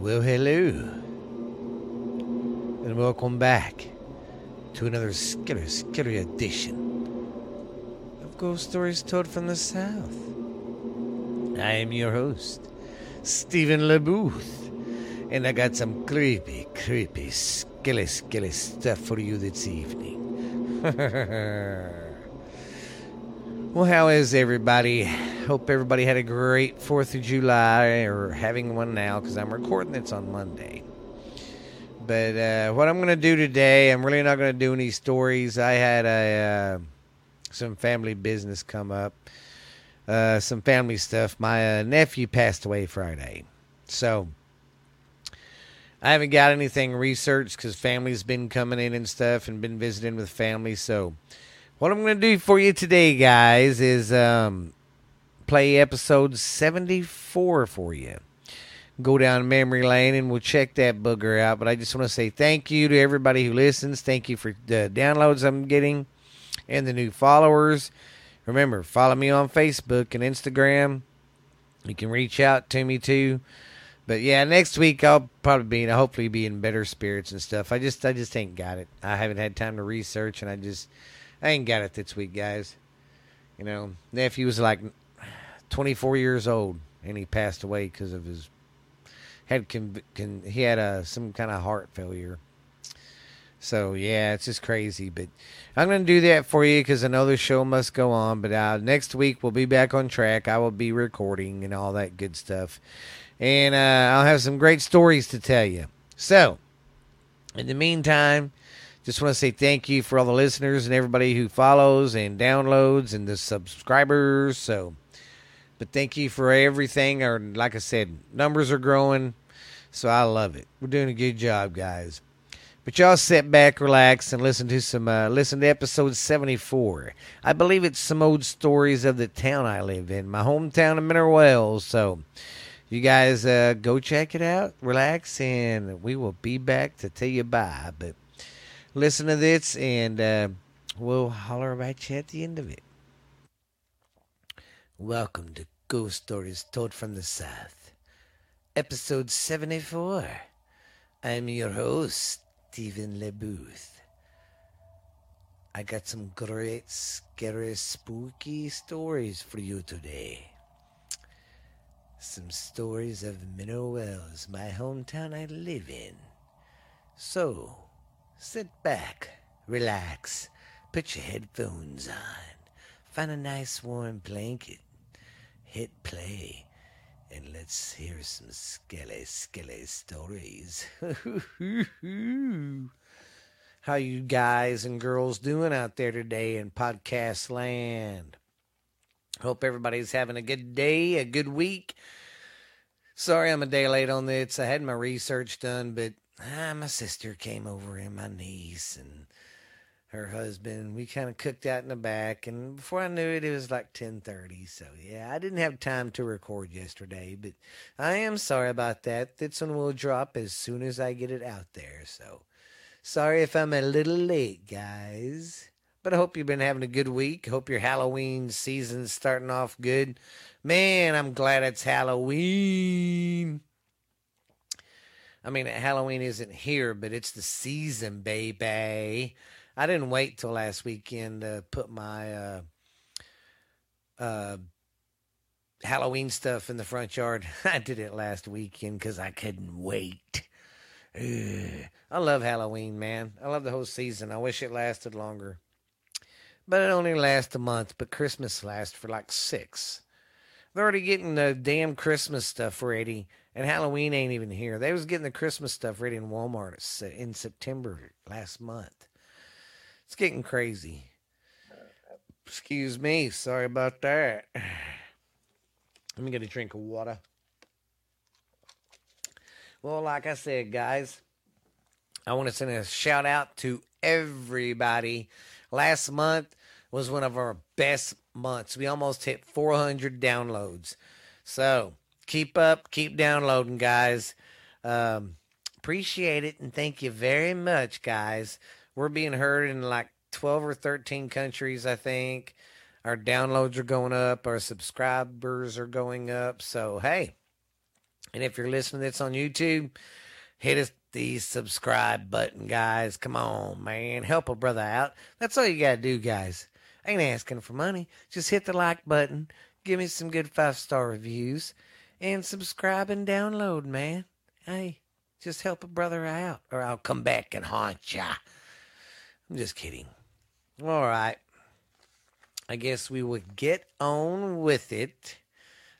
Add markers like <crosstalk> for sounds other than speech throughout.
Well, hello. And welcome back to another scary, scary edition of Ghost Stories Told from the South. I am your host, Stephen LeBooth, and I got some creepy, creepy, skilly, skilly stuff for you this evening. <laughs> well, how is everybody? Hope everybody had a great 4th of July or having one now because I'm recording this on Monday. But uh, what I'm going to do today, I'm really not going to do any stories. I had a uh, some family business come up, uh, some family stuff. My uh, nephew passed away Friday, so I haven't got anything researched because family's been coming in and stuff and been visiting with family. So what I'm going to do for you today, guys, is um, play episode 74 for you go down memory lane and we'll check that booger out. But I just want to say thank you to everybody who listens. Thank you for the downloads I'm getting and the new followers. Remember, follow me on Facebook and Instagram. You can reach out to me too. But yeah, next week I'll probably be in, hopefully be in better spirits and stuff. I just I just ain't got it. I haven't had time to research and I just I ain't got it this week, guys. You know, nephew was like 24 years old and he passed away because of his had con- con- he had a some kind of heart failure. So yeah, it's just crazy. But I'm going to do that for you because the show must go on. But uh, next week we'll be back on track. I will be recording and all that good stuff, and uh, I'll have some great stories to tell you. So, in the meantime, just want to say thank you for all the listeners and everybody who follows and downloads and the subscribers. So, but thank you for everything. Or like I said, numbers are growing. So I love it. We're doing a good job, guys. But y'all sit back, relax, and listen to some uh, listen to episode seventy four. I believe it's some old stories of the town I live in, my hometown of Mineral Wells. So you guys uh, go check it out, relax, and we will be back to tell you bye. But listen to this, and uh, we'll holler about you at the end of it. Welcome to Ghost Stories Told from the South, episode 74. I'm your host, Stephen LeBooth. I got some great, scary, spooky stories for you today. Some stories of Mineral Wells, my hometown I live in. So, sit back, relax, put your headphones on, find a nice warm blanket, hit play, and let's hear some skelly, skelly stories. <laughs> How you guys and girls doing out there today in podcast land? Hope everybody's having a good day, a good week. Sorry I'm a day late on this. I had my research done, but ah, my sister came over and my niece and her husband. We kind of cooked out in the back, and before I knew it, it was like ten thirty. So yeah, I didn't have time to record yesterday, but I am sorry about that. This one will drop as soon as I get it out there. So sorry if I'm a little late, guys. But I hope you've been having a good week. Hope your Halloween season's starting off good. Man, I'm glad it's Halloween. I mean, Halloween isn't here, but it's the season, baby. I didn't wait till last weekend to put my uh, uh, Halloween stuff in the front yard. <laughs> I did it last weekend because I couldn't wait. Ugh. I love Halloween, man. I love the whole season. I wish it lasted longer. But it only lasts a month, but Christmas lasts for like six. They're already getting the damn Christmas stuff ready, and Halloween ain't even here. They was getting the Christmas stuff ready in Walmart in September last month. It's getting crazy. Excuse me. Sorry about that. Let me get a drink of water. Well, like I said, guys, I want to send a shout out to everybody. Last month was one of our best months. We almost hit 400 downloads. So keep up, keep downloading, guys. Um, appreciate it and thank you very much, guys. We're being heard in like 12 or 13 countries, I think. Our downloads are going up, our subscribers are going up. So, hey, And if you're listening to this on YouTube, hit us the subscribe button, guys. Come on, man. Help a brother out. That's all you got to do, guys. Ain't asking for money. Just hit the like button, give me some good five star reviews, and subscribe and download, man. Hey, just help a brother out, or I'll come back and haunt ya. I'm just kidding. All right. I guess we will get on with it.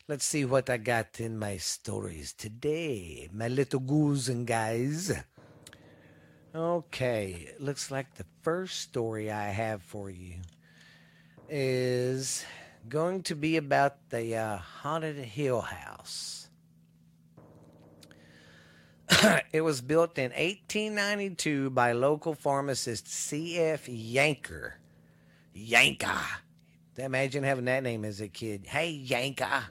Let's see what I got in my stories today, my little ghouls and guys. Okay, looks like the first story I have for you is going to be about the uh, Haunted Hill House. <coughs> it was built in 1892 by local pharmacist C.F. Yanker. Yanka. Imagine having that name as a kid. Hey, Yanka.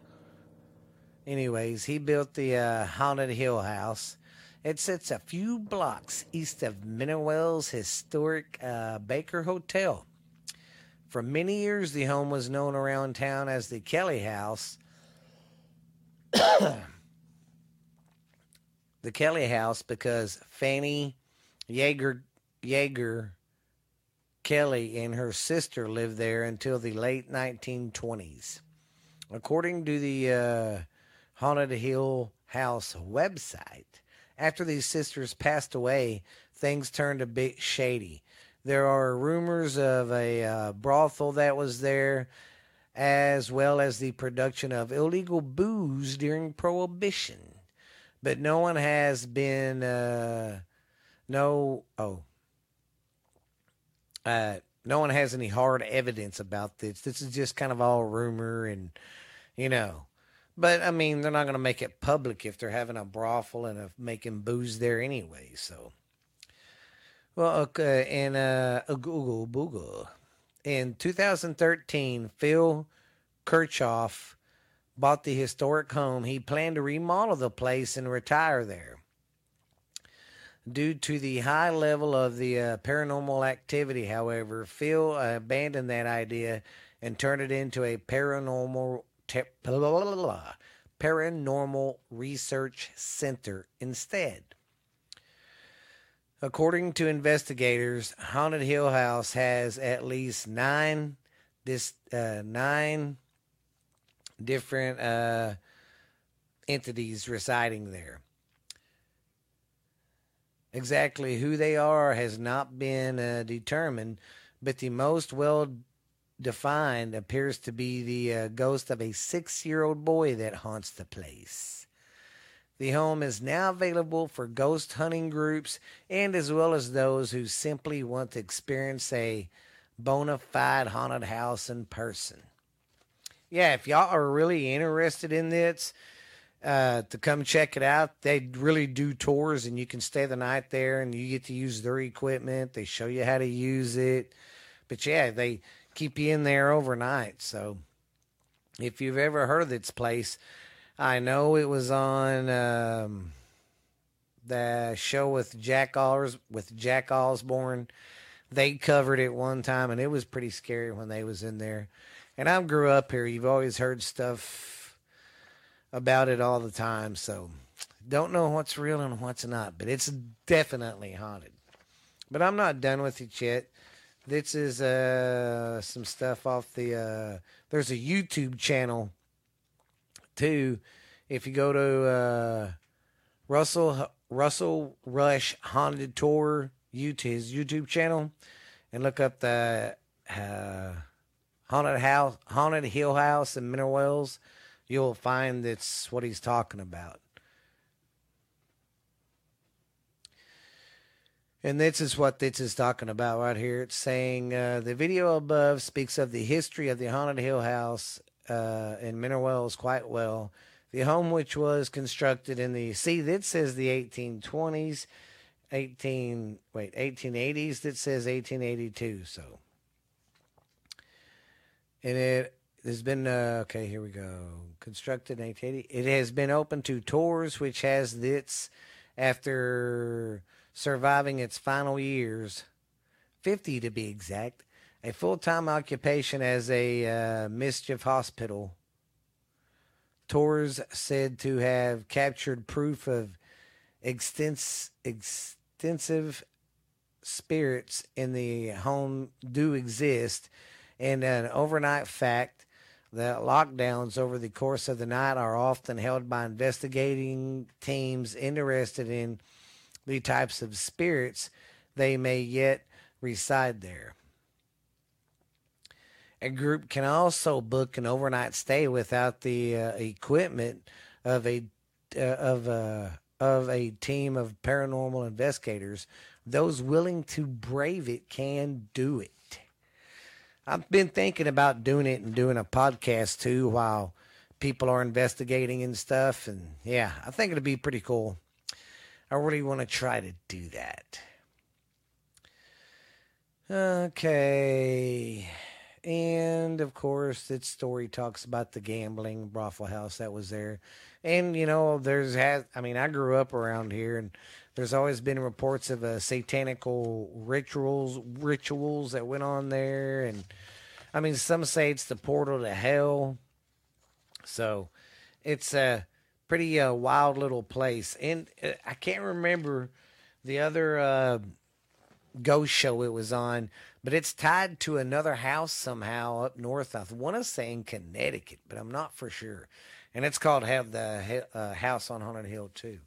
Anyways, he built the uh, Haunted Hill House. It sits a few blocks east of Mineral Wells' historic uh, Baker Hotel. For many years, the home was known around town as the Kelly House. <coughs> the Kelly House because Fanny Yeager, Yeager Kelly and her sister lived there until the late 1920s. According to the uh, Haunted Hill House website, after these sisters passed away, things turned a bit shady. There are rumors of a uh, brothel that was there, as well as the production of illegal booze during Prohibition. But no one has been, uh, no, oh, uh, no one has any hard evidence about this. This is just kind of all rumor and, you know. But I mean, they're not going to make it public if they're having a brothel and a, making booze there anyway. So, well, okay, and uh, Google Boogle. In 2013, Phil Kirchhoff bought the historic home. He planned to remodel the place and retire there. Due to the high level of the uh, paranormal activity, however, Phil uh, abandoned that idea and turned it into a paranormal te- paranormal research center instead. According to investigators, Haunted Hill House has at least nine this uh, nine different uh, entities residing there. Exactly who they are has not been uh, determined, but the most well defined appears to be the uh, ghost of a six year old boy that haunts the place. The home is now available for ghost hunting groups and as well as those who simply want to experience a bona fide haunted house in person. Yeah, if y'all are really interested in this, uh, to come check it out, they really do tours and you can stay the night there and you get to use their equipment. They show you how to use it. But yeah, they keep you in there overnight. So if you've ever heard of this place, I know it was on um, the show with Jack Os with Jack Osbourne. They covered it one time, and it was pretty scary when they was in there. And I grew up here. You've always heard stuff about it all the time, so don't know what's real and what's not. But it's definitely haunted. But I'm not done with it yet. This is uh, some stuff off the. Uh, there's a YouTube channel too, if you go to uh, Russell Russell Rush Haunted Tour YouTube YouTube channel and look up the uh, haunted house haunted hill house in Mineral Wells, you'll find that's what he's talking about. And this is what this is talking about right here. It's saying uh, the video above speaks of the history of the haunted hill house uh, in Mineral Wells quite well. The home, which was constructed in the see, that says the 1820s, 18 wait 1880s. That says 1882. So, and it has been uh, okay. Here we go. Constructed in 1880. It has been open to tours, which has its after surviving its final years, 50 to be exact a full time occupation as a uh, mischief hospital. tours said to have captured proof of extens- extensive spirits in the home do exist, and an overnight fact that lockdowns over the course of the night are often held by investigating teams interested in the types of spirits they may yet reside there. A group can also book an overnight stay without the uh, equipment of a uh, of a of a team of paranormal investigators. Those willing to brave it can do it. I've been thinking about doing it and doing a podcast too while people are investigating and stuff. And yeah, I think it'd be pretty cool. I really want to try to do that. Okay. And of course, its story talks about the gambling brothel house that was there. And, you know, there's, I mean, I grew up around here and there's always been reports of uh, satanical rituals, rituals that went on there. And, I mean, some say it's the portal to hell. So it's a pretty uh, wild little place. And uh, I can't remember the other uh, ghost show it was on, but it's tied to another house somehow up north. I want to say in Connecticut, but I'm not for sure. And it's called "Have the uh, House on Haunted Hill" too.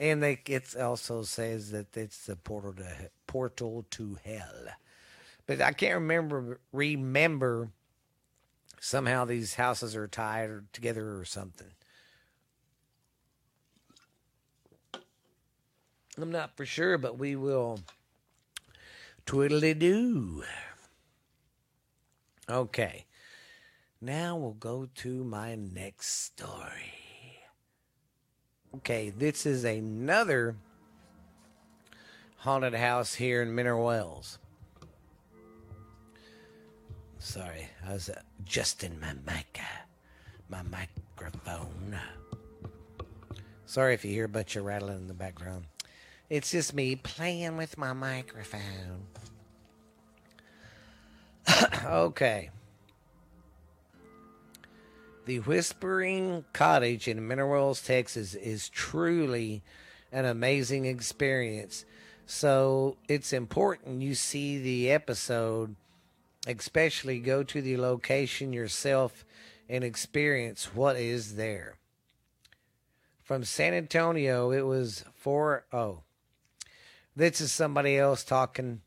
And they it also says that it's the portal to portal to hell. But I can't remember remember somehow these houses are tied together or something. I'm not for sure, but we will twiddly do. Okay. Now we'll go to my next story. Okay, this is another haunted house here in Mineral Wells. Sorry, I was uh, adjusting my mic, uh, my microphone. Sorry if you hear a bunch of rattling in the background. It's just me playing with my microphone. <coughs> okay. The Whispering Cottage in Mineral Texas is truly an amazing experience. So it's important you see the episode, especially go to the location yourself and experience what is there. From San Antonio, it was four oh this is somebody else talking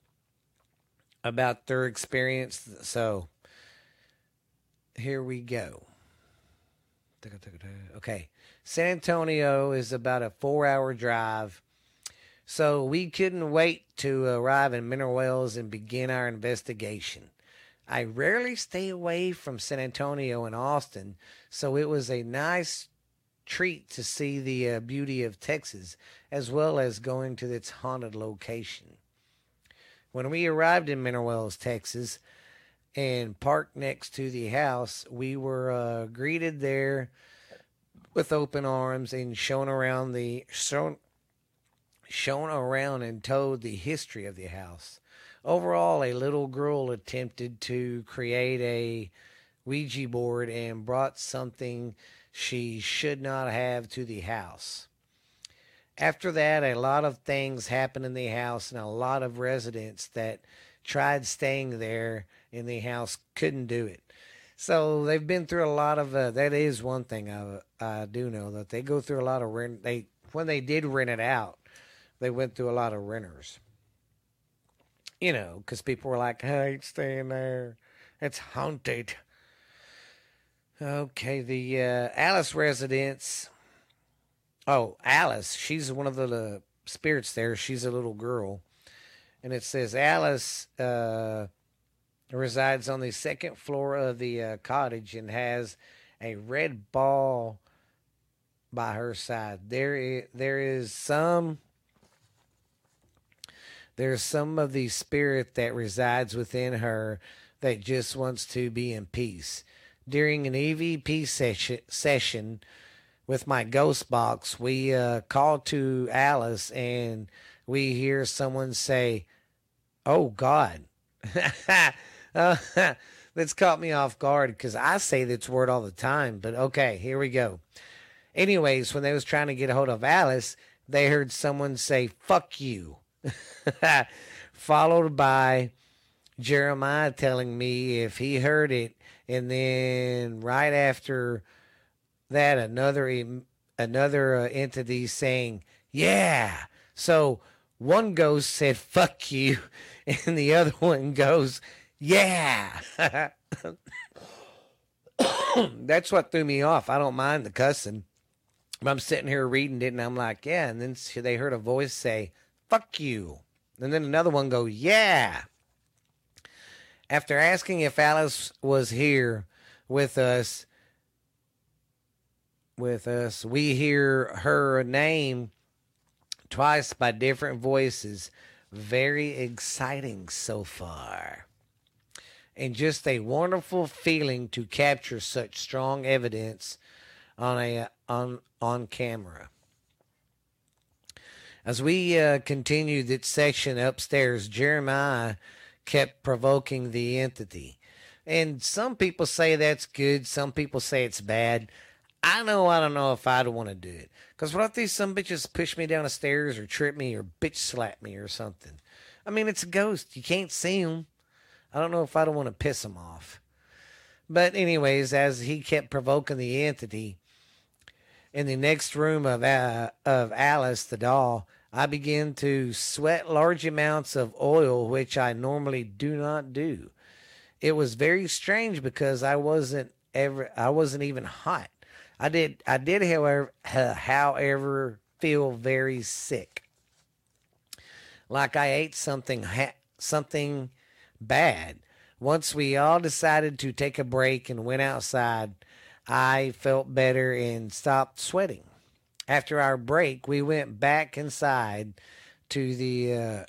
about their experience. So here we go. <laughs> Okay. San Antonio is about a four hour drive. So we couldn't wait to arrive in Mineral Wells and begin our investigation. I rarely stay away from San Antonio and Austin, so it was a nice treat to see the uh, beauty of Texas as well as going to its haunted location. When we arrived in Mineral Wells, Texas, and parked next to the house, we were uh, greeted there with open arms and shown around the shown shown around and told the history of the house. Overall, a little girl attempted to create a Ouija board and brought something she should not have to the house. After that, a lot of things happened in the house, and a lot of residents that tried staying there in the house couldn't do it. So they've been through a lot of. Uh, that is one thing I I do know that they go through a lot of rent. They when they did rent it out, they went through a lot of renters. You know, because people were like, "I ain't staying there. It's haunted." Okay, the uh, Alice residence. Oh, Alice. She's one of the uh, spirits there. She's a little girl. And it says Alice uh, resides on the second floor of the uh, cottage and has a red ball by her side. There is, there is some there's some of the spirit that resides within her that just wants to be in peace during an EVP session, session with my ghost box, we uh, call to Alice and we hear someone say, Oh God. <laughs> <laughs> uh, that's caught me off guard because I say this word all the time. But okay, here we go. Anyways, when they was trying to get a hold of Alice, they heard someone say "fuck you," <laughs> followed by Jeremiah telling me if he heard it, and then right after that, another another uh, entity saying "yeah." So one ghost said "fuck you," <laughs> and the other one goes "yeah." <laughs> That's what threw me off. I don't mind the cussing. But I'm sitting here reading it, and I'm like, "Yeah," and then they heard a voice say "fuck you," and then another one go "yeah." After asking if Alice was here with us, with us, we hear her name twice by different voices. Very exciting so far. And just a wonderful feeling to capture such strong evidence on a on on camera. As we uh, continued this section upstairs, Jeremiah kept provoking the entity. And some people say that's good, some people say it's bad. I know I don't know if I'd want to do it. Because what if these some bitches push me down the stairs or trip me or bitch slap me or something? I mean, it's a ghost. You can't see them. I don't know if I don't want to piss him off. But, anyways, as he kept provoking the entity, in the next room of, uh, of Alice the doll, I began to sweat large amounts of oil, which I normally do not do. It was very strange because I wasn't ever, I wasn't even hot. I did, I did, however, however, feel very sick, like I ate something, something bad. Once we all decided to take a break and went outside, I felt better and stopped sweating after our break, we went back inside to the uh,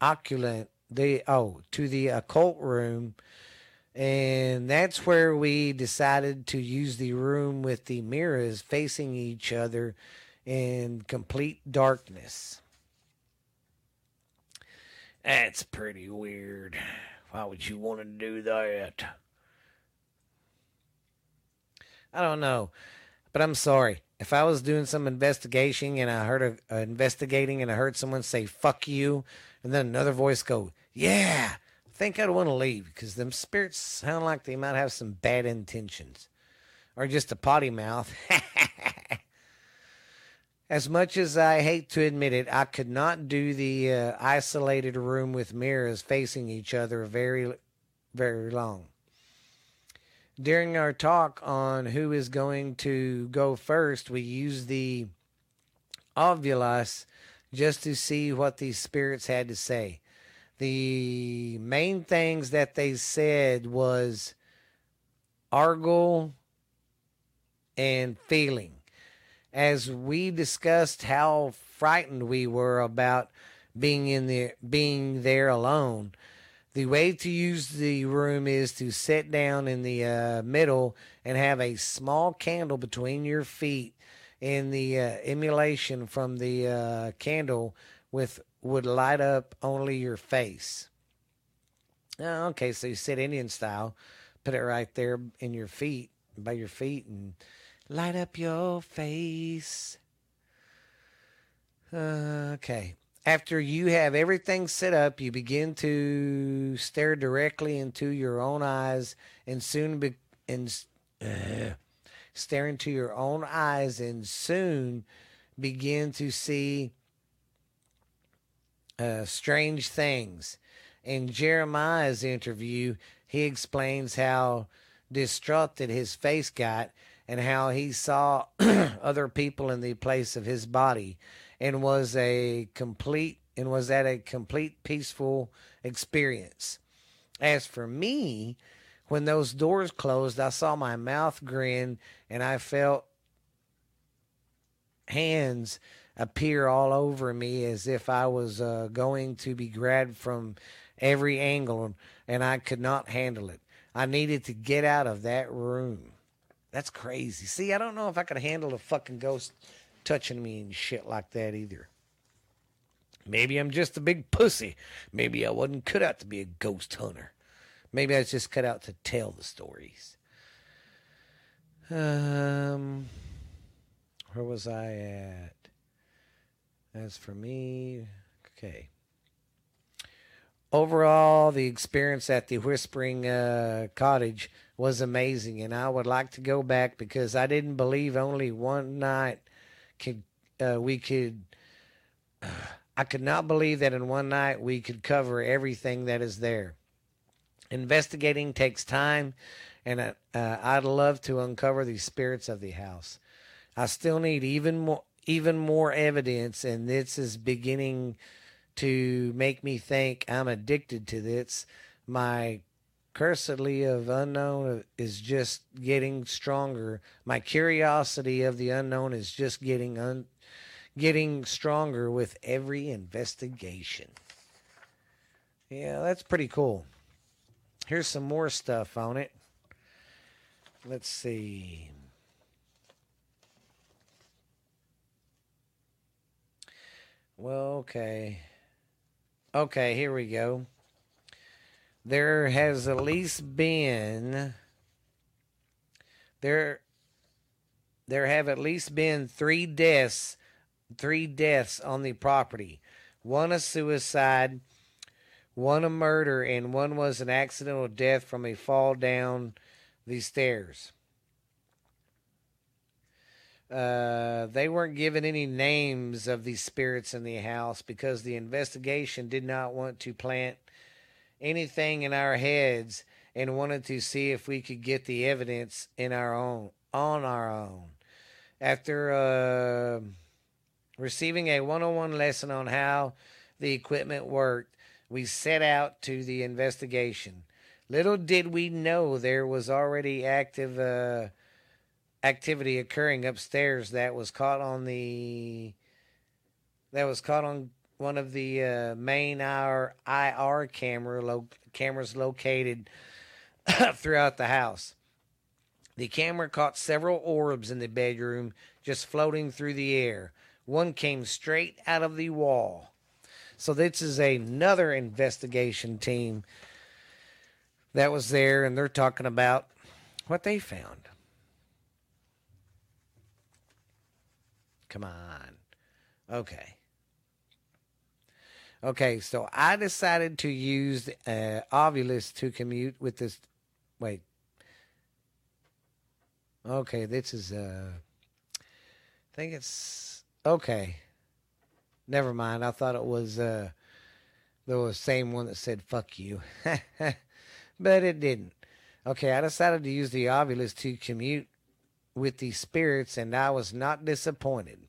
occult, the oh, to the occult room, and that's where we decided to use the room with the mirrors facing each other in complete darkness. That's pretty weird. Why would you want to do that? I don't know, but I'm sorry if I was doing some investigation and I heard a, uh, investigating and I heard someone say "fuck you," and then another voice go "yeah," I think I'd want to leave because them spirits sound like they might have some bad intentions, or just a potty mouth. <laughs> as much as I hate to admit it, I could not do the uh, isolated room with mirrors facing each other very, very long during our talk on who is going to go first, we used the Ovilus just to see what these spirits had to say. The main things that they said was argle and feeling. As we discussed how frightened we were about being in the being there alone, the way to use the room is to sit down in the uh, middle and have a small candle between your feet and the uh, emulation from the uh, candle with would light up only your face. Oh, okay so you sit indian style put it right there in your feet by your feet and light up your face okay after you have everything set up, you begin to stare directly into your own eyes and soon be and uh, stare into your own eyes and soon begin to see uh, strange things. In Jeremiah's interview, he explains how distraught that his face got and how he saw <clears throat> other people in the place of his body and was a complete and was at a complete peaceful experience. As for me, when those doors closed, I saw my mouth grin and I felt hands appear all over me as if I was uh, going to be grabbed from every angle and I could not handle it. I needed to get out of that room. That's crazy. See, I don't know if I could handle a fucking ghost touching me and shit like that either. Maybe I'm just a big pussy. Maybe I wasn't cut out to be a ghost hunter. Maybe I was just cut out to tell the stories. Um, where was I at? As for me, okay. Overall, the experience at the Whispering uh, Cottage was amazing, and I would like to go back because I didn't believe only one night could uh, we could. Uh, <sighs> I could not believe that in one night we could cover everything that is there. Investigating takes time, and uh, I'd love to uncover the spirits of the house. I still need even more, even more evidence, and this is beginning to make me think I'm addicted to this. My cursedly of unknown is just getting stronger. My curiosity of the unknown is just getting un- getting stronger with every investigation. Yeah, that's pretty cool. Here's some more stuff on it. Let's see. Well, okay. Okay, here we go. There has at least been there there have at least been 3 deaths, 3 deaths on the property. One a suicide, one a murder, and one was an accidental death from a fall down the stairs. Uh, they weren't given any names of these spirits in the house because the investigation did not want to plant anything in our heads and wanted to see if we could get the evidence in our own on our own. After uh, receiving a one-on-one lesson on how the equipment worked, we set out to the investigation. Little did we know there was already active uh, activity occurring upstairs that was caught on the that was caught on one of the uh, main IR, IR camera lo- cameras located <coughs> throughout the house. The camera caught several orbs in the bedroom just floating through the air. One came straight out of the wall. So this is another investigation team that was there, and they're talking about what they found. Come on. Okay. Okay, so I decided to use uh, Ovilus to commute with this. Wait. Okay, this is. Uh, I think it's okay. Never mind. I thought it was uh, the same one that said "fuck you," <laughs> but it didn't. Okay, I decided to use the Ovilus to commute with the spirits, and I was not disappointed.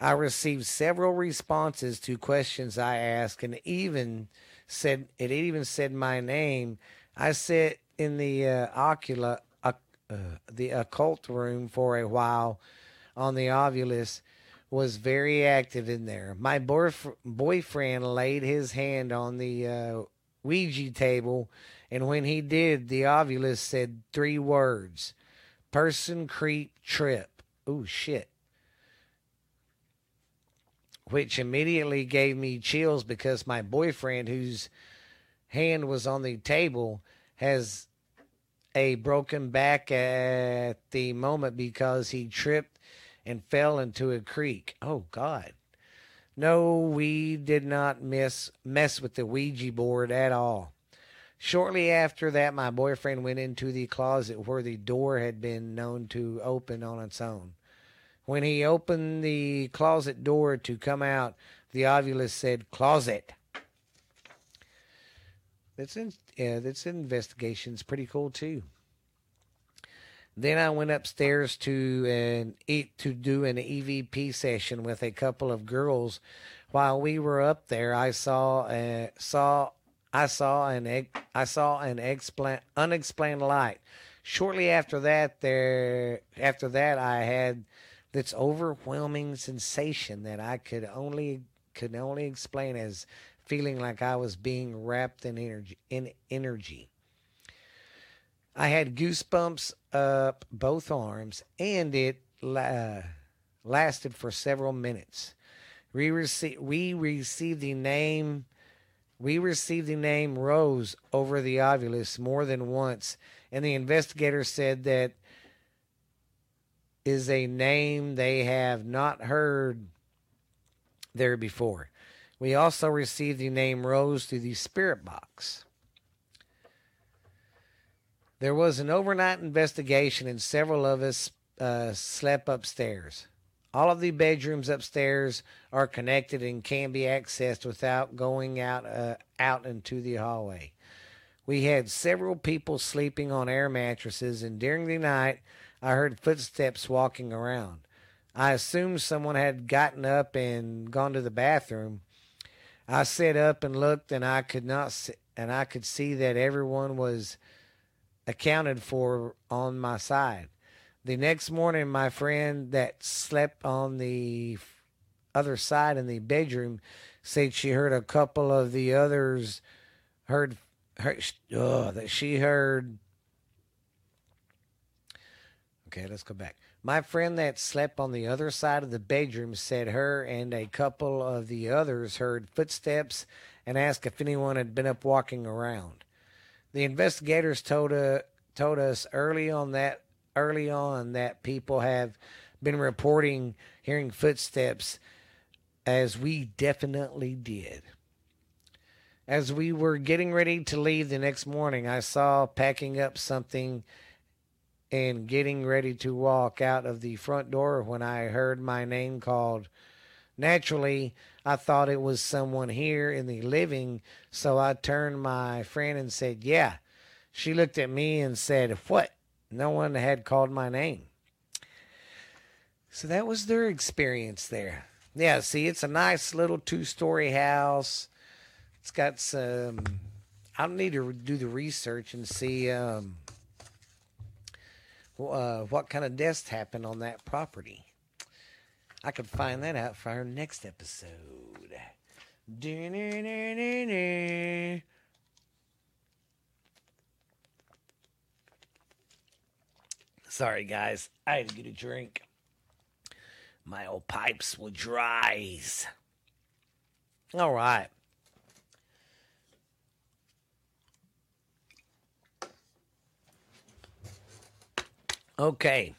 I received several responses to questions I asked, and even said it even said my name. I sat in the uh, ocula, uh, uh, the occult room for a while on the ovilus. was very active in there. My boyf- boyfriend laid his hand on the uh, Ouija table, and when he did, the ovilus said three words person, creep, trip. Oh, shit which immediately gave me chills because my boyfriend, whose hand was on the table, has a broken back at the moment because he tripped and fell into a creek. Oh, God. No, we did not miss mess with the Ouija board at all. Shortly after that, my boyfriend went into the closet where the door had been known to open on its own. When he opened the closet door to come out, the Ovilus said, Closet. That's in, yeah, that's investigation's pretty cool too. Then I went upstairs to an eat to do an EVP session with a couple of girls. While we were up there, I saw uh, saw I saw an I saw an explan, unexplained light. Shortly after that, there after that, I had this overwhelming sensation that I could only could only explain as feeling like I was being wrapped in energy in energy. I had goosebumps up both arms, and it uh, lasted for several minutes. We received we received the name We received the name Rose over the Ovilus more than once, and the investigator said that is a name they have not heard there before. We also received the name Rose through the spirit box. There was an overnight investigation, and several of us uh, slept upstairs. All of the bedrooms upstairs are connected and can be accessed without going out uh, out into the hallway. We had several people sleeping on air mattresses, and during the night, I heard footsteps walking around. I assumed someone had gotten up and gone to the bathroom. I sat up and looked, and I could not, see, and I could see that everyone was accounted for on my side. The next morning, my friend that slept on the other side in the bedroom said she heard a couple of the others heard, heard oh, that she heard. Okay, let's go back. My friend that slept on the other side of the bedroom said her and a couple of the others heard footsteps and asked if anyone had been up walking around. The investigators told uh, told us early on that early on that people have been reporting hearing footsteps, as we definitely did. As we were getting ready to leave the next morning, I saw packing up something and getting ready to walk out of the front door when I heard my name called. Naturally, I thought it was someone here in the living, so I turned my friend and said, Yeah. She looked at me and said, What? No one had called my name. So that was their experience there. Yeah, see, it's a nice little two story house. It's got some. I need to do the research and see um, uh, what kind of deaths happened on that property. I could find that out for our next episode. Sorry, guys. I had to get a drink. My old pipes will dries. All right. Okay.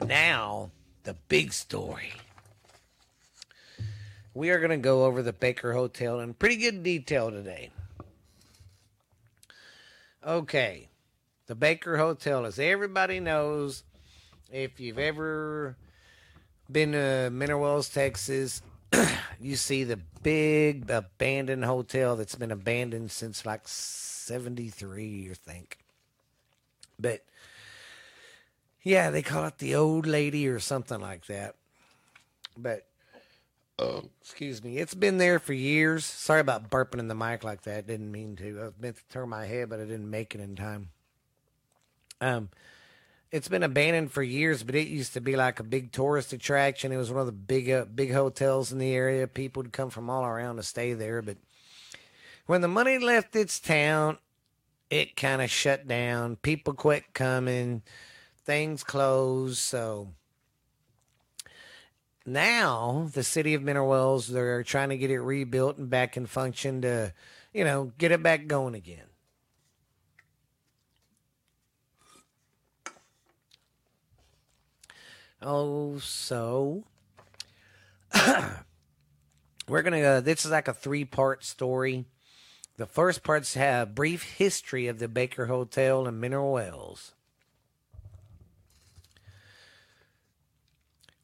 Now, the big story. We are going to go over the Baker Hotel in pretty good detail today. Okay. The Baker Hotel, as everybody knows, if you've ever been to Mineral Texas, <clears throat> you see the big abandoned hotel that's been abandoned since like 73, I think. But yeah, they call it the old lady or something like that. But oh, excuse me, it's been there for years. Sorry about burping in the mic like that. Didn't mean to. I meant to turn my head, but I didn't make it in time. Um, it's been abandoned for years, but it used to be like a big tourist attraction. It was one of the big uh, big hotels in the area. People would come from all around to stay there. But when the money left its town, it kind of shut down. People quit coming. Things closed. So now the city of Mineral Wells, they're trying to get it rebuilt and back in function to, you know, get it back going again. Oh, so <coughs> we're gonna. Uh, this is like a three-part story. The first part's a brief history of the Baker Hotel in Mineral Wells.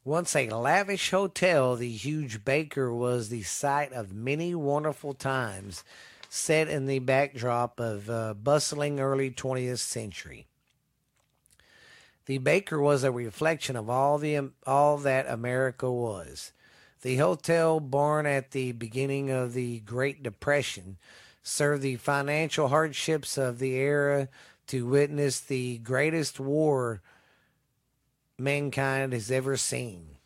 Once a lavish hotel, the huge Baker was the site of many wonderful times set in the backdrop of a bustling early 20th century. The baker was a reflection of all the all that America was. The hotel, born at the beginning of the Great Depression, served the financial hardships of the era to witness the greatest war mankind has ever seen.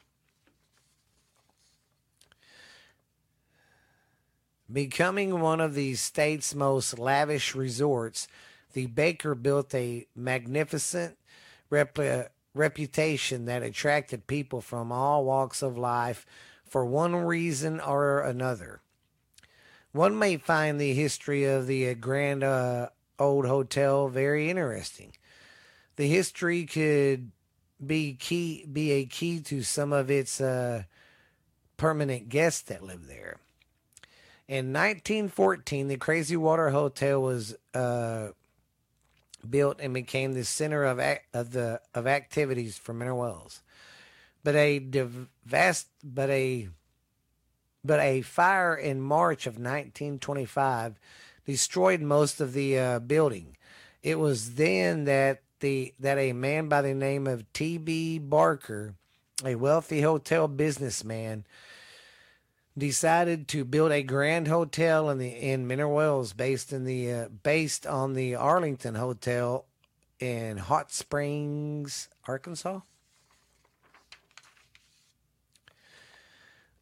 Becoming one of the state's most lavish resorts, the Baker built a magnificent rep- reputation that attracted people from all walks of life for one reason or another. One may find the history of the uh, Grand uh, Old Hotel very interesting. The history could be key be a key to some of its uh, permanent guests that live there. In 1914, the Crazy Water Hotel was uh, built and became the center of ac- of the of activities for Mineral Wells. But a vast, but a but a fire in March of 1925 destroyed most of the uh, building. It was then that the that a man by the name of T.B. Baker, a wealthy hotel businessman, decided to build a grand hotel in the in Mineral Wells based in the uh, based on the Arlington Hotel in Hot Springs, Arkansas.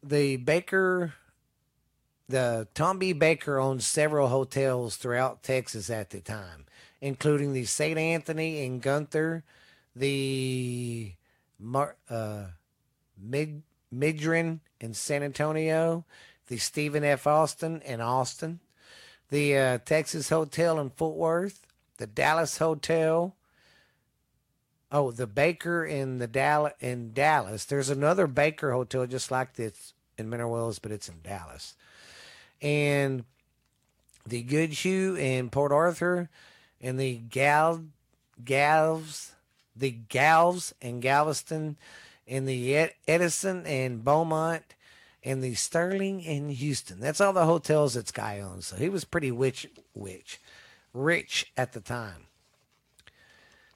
The Baker the Tom B. Baker owned several hotels throughout Texas at the time, including the St. Anthony in Gunter, the Mar- uh, Mid- Midran in San Antonio, the Stephen F. Austin in Austin, the uh, Texas Hotel in Fort Worth, the Dallas Hotel. Oh, the Baker in the Dallas in Dallas. There's another Baker Hotel just like this in Mineral Wells, but it's in Dallas. And the Goodhue in Port Arthur, and the Gal Galvez, the Galvez in Galveston in the Edison and Beaumont and the Sterling in Houston. That's all the hotels that Sky owns. So he was pretty rich, rich, rich at the time.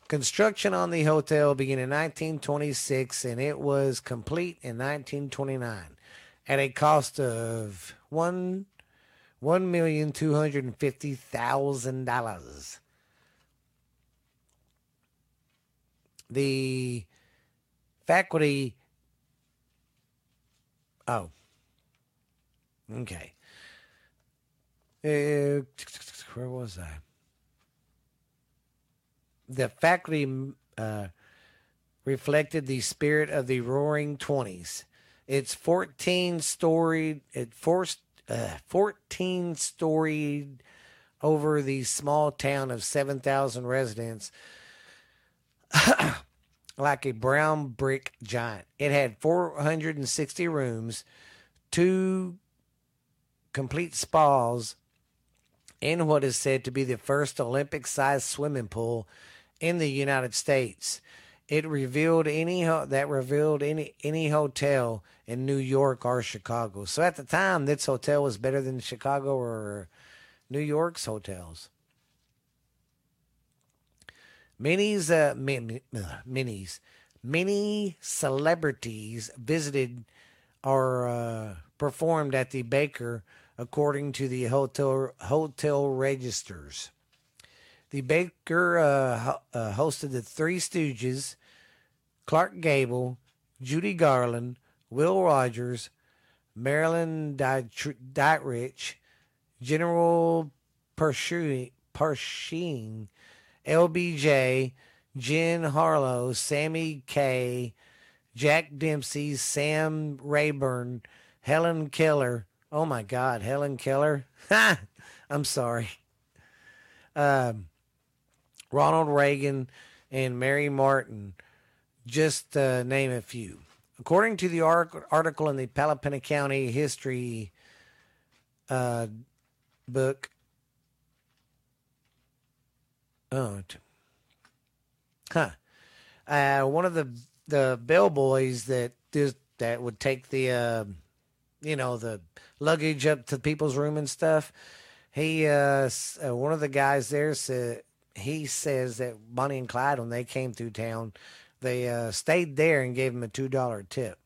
Construction on the hotel began in 1926 and it was complete in 1929 at a cost of one one million two hundred and fifty thousand dollars. The faculty. Oh. Okay. Uh, where was I? The faculty uh, reflected the spirit of the Roaring Twenties. It's fourteen storied. It forced uh, fourteen storied over the small town of seven thousand residents. <coughs> like a brown brick giant. It had 460 rooms, two complete spas, and what is said to be the first Olympic sized swimming pool in the United States. It revealed any that revealed any any hotel in New York or Chicago. So at the time, this hotel was better than Chicago or New York's hotels. Many's uh, min, minis, many celebrities visited or uh, performed at the Baker, according to the hotel hotel registers. The Baker uh, uh, hosted the Three Stooges, Clark Gable, Judy Garland, Will Rogers, Marlene Dietrich, General Pershing, LBJ, Jean Harlow, Sammy Kaye, Jack Dempsey, Sam Rayburn, Helen Keller. Oh my God, Helen Keller. <laughs> I'm sorry. Um, Ronald Reagan and Mary Martin, just to name a few. According to the article in the Palo Pinto County History uh, book, Oh, huh. Uh, one of the the bellboys that just that would take the uh, you know the luggage up to people's room and stuff. He uh, uh, one of the guys there said he says that Bonnie and Clyde when they came through town, they uh, stayed there and gave him a two dollar tip.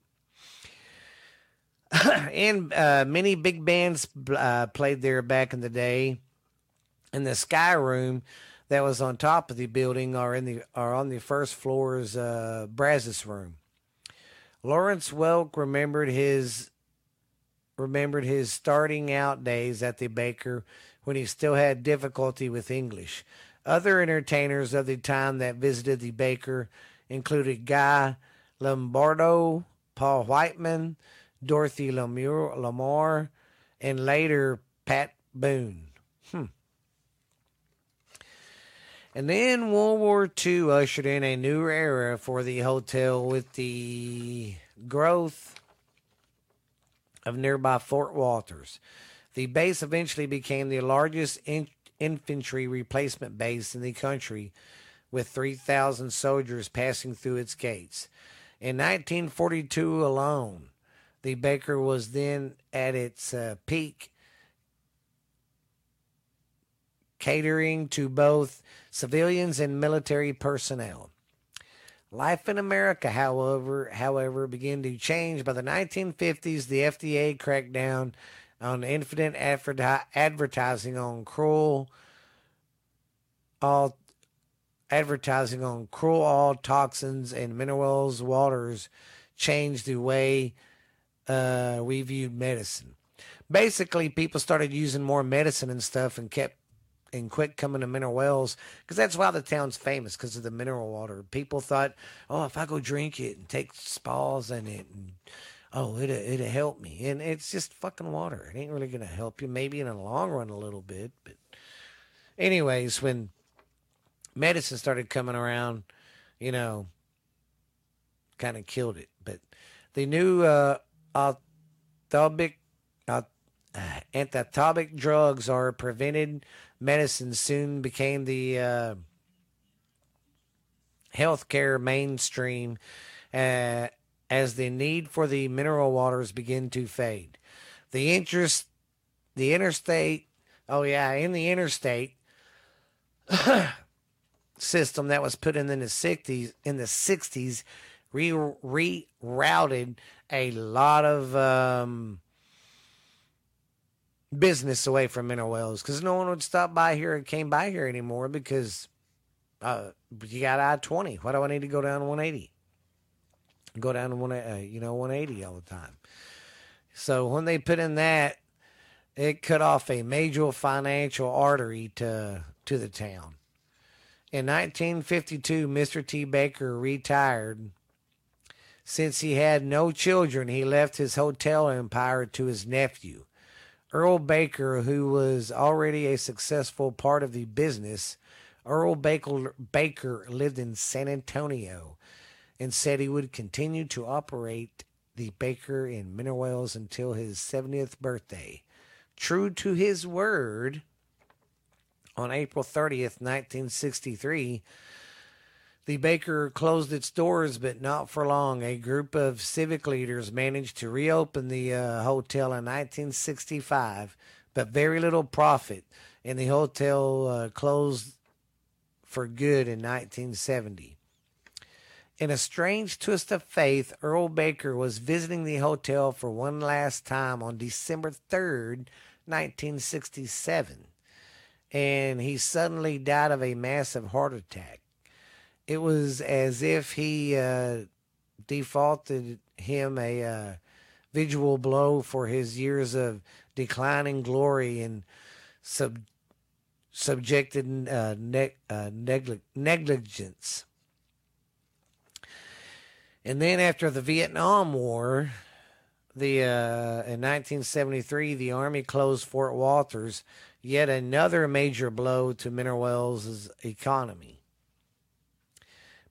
<coughs> and uh, many big bands played there back in the day. In the Sky Room, that was on top of the building or in the or on the first floor's uh, Brazos room. Lawrence Welk remembered his remembered his starting out days at the Baker when he still had difficulty with English. Other entertainers of the time that visited the Baker included Guy Lombardo, Paul Whiteman, Dorothy Lamour, Lamar, and later Pat Boone. Hmm. And then World War II ushered in a new era for the hotel with the growth of nearby Fort Wolters. The base eventually became the largest in- infantry replacement base in the country, with 3,000 soldiers passing through its gates. In 1942 alone, the Baker was then at its uh, peak, catering to both civilians and military personnel. Life in America, however, however, began to change. By the 1950s, the FDA cracked down on infinite advertising on cruel, all advertising on cruel all toxins and minerals waters changed the way uh, we viewed medicine. Basically, people started using more medicine and stuff and kept and quit coming to mineral wells because that's why the town's famous because of the mineral water. People thought, oh, if I go drink it and take spas in it, and oh, it it'll help me, and it's just fucking water. It ain't really gonna help you. Maybe in the long run a little bit, but anyways, when medicine started coming around, you know, kind of killed it. But the new uh, althobic, <sighs> antithobic drugs are prevented medicine soon became the uh, healthcare mainstream uh, as the need for the mineral waters begin to fade. The interest, the interstate, oh yeah, in the interstate <clears throat> system that was put in in the 60s, in the 60s, re- rerouted a lot of um, business away from mineral wells because no one would stop by here and came by here anymore because uh, you got I twenty. Why do I need to go down one eighty? Go down to one, uh, you know, one eighty all the time. So when they put in that, it cut off a major financial artery to to the town. In 1952, Mr. T. Baker retired. Since he had no children, he left his hotel empire to his nephew. Earl Baker, who was already a successful part of the business, Earl Baker, Baker lived in San Antonio and said he would continue to operate the Baker in Mineral Wells until his 70th birthday. True to his word, on April 30th, 1963, the baker closed its doors, but not for long. A group of civic leaders managed to reopen the uh, hotel in 1965, but very little profit, and the hotel uh, closed for good in 1970. In a strange twist of fate, Earl Baker was visiting the hotel for one last time on December 3rd, 1967, and he suddenly died of a massive heart attack it was as if he uh, defaulted him a uh, visual blow for his years of declining glory and sub- subjected uh, uh, negli- negligence. And then after the Vietnam War, the uh, in 1973, the Army closed Fort Wolters, yet another major blow to Mineral economy.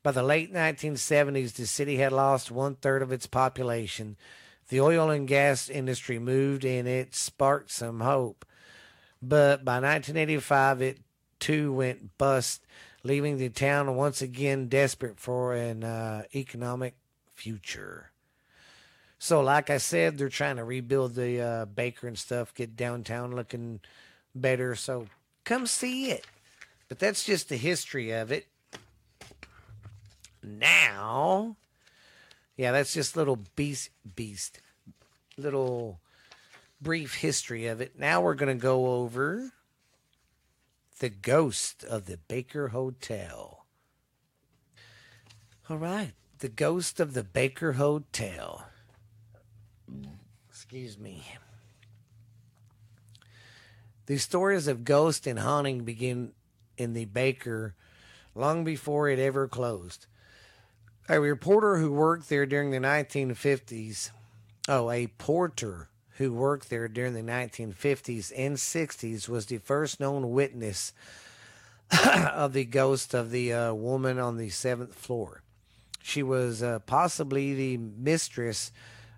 By the late 1970s, the city had lost one third of its population. The oil and gas industry moved and it sparked some hope. But by 1985, it too went bust, leaving the town once again desperate for an uh, economic future. So, like I said, they're trying to rebuild the uh, baker and stuff, get downtown looking better. So, come see it. But that's just the history of it now. Yeah, that's just little beast beast little brief history of it. Now we're going to go over the ghost of the Baker Hotel. All right, the ghost of the Baker Hotel. Excuse me. The stories of ghost and haunting begin in the Baker long before it ever closed. A reporter who worked there during the 1950s, oh, a porter who worked there during the 1950s and 60s, was the first known witness <coughs> of the ghost of the uh, woman on the seventh floor. She was uh, possibly the mistress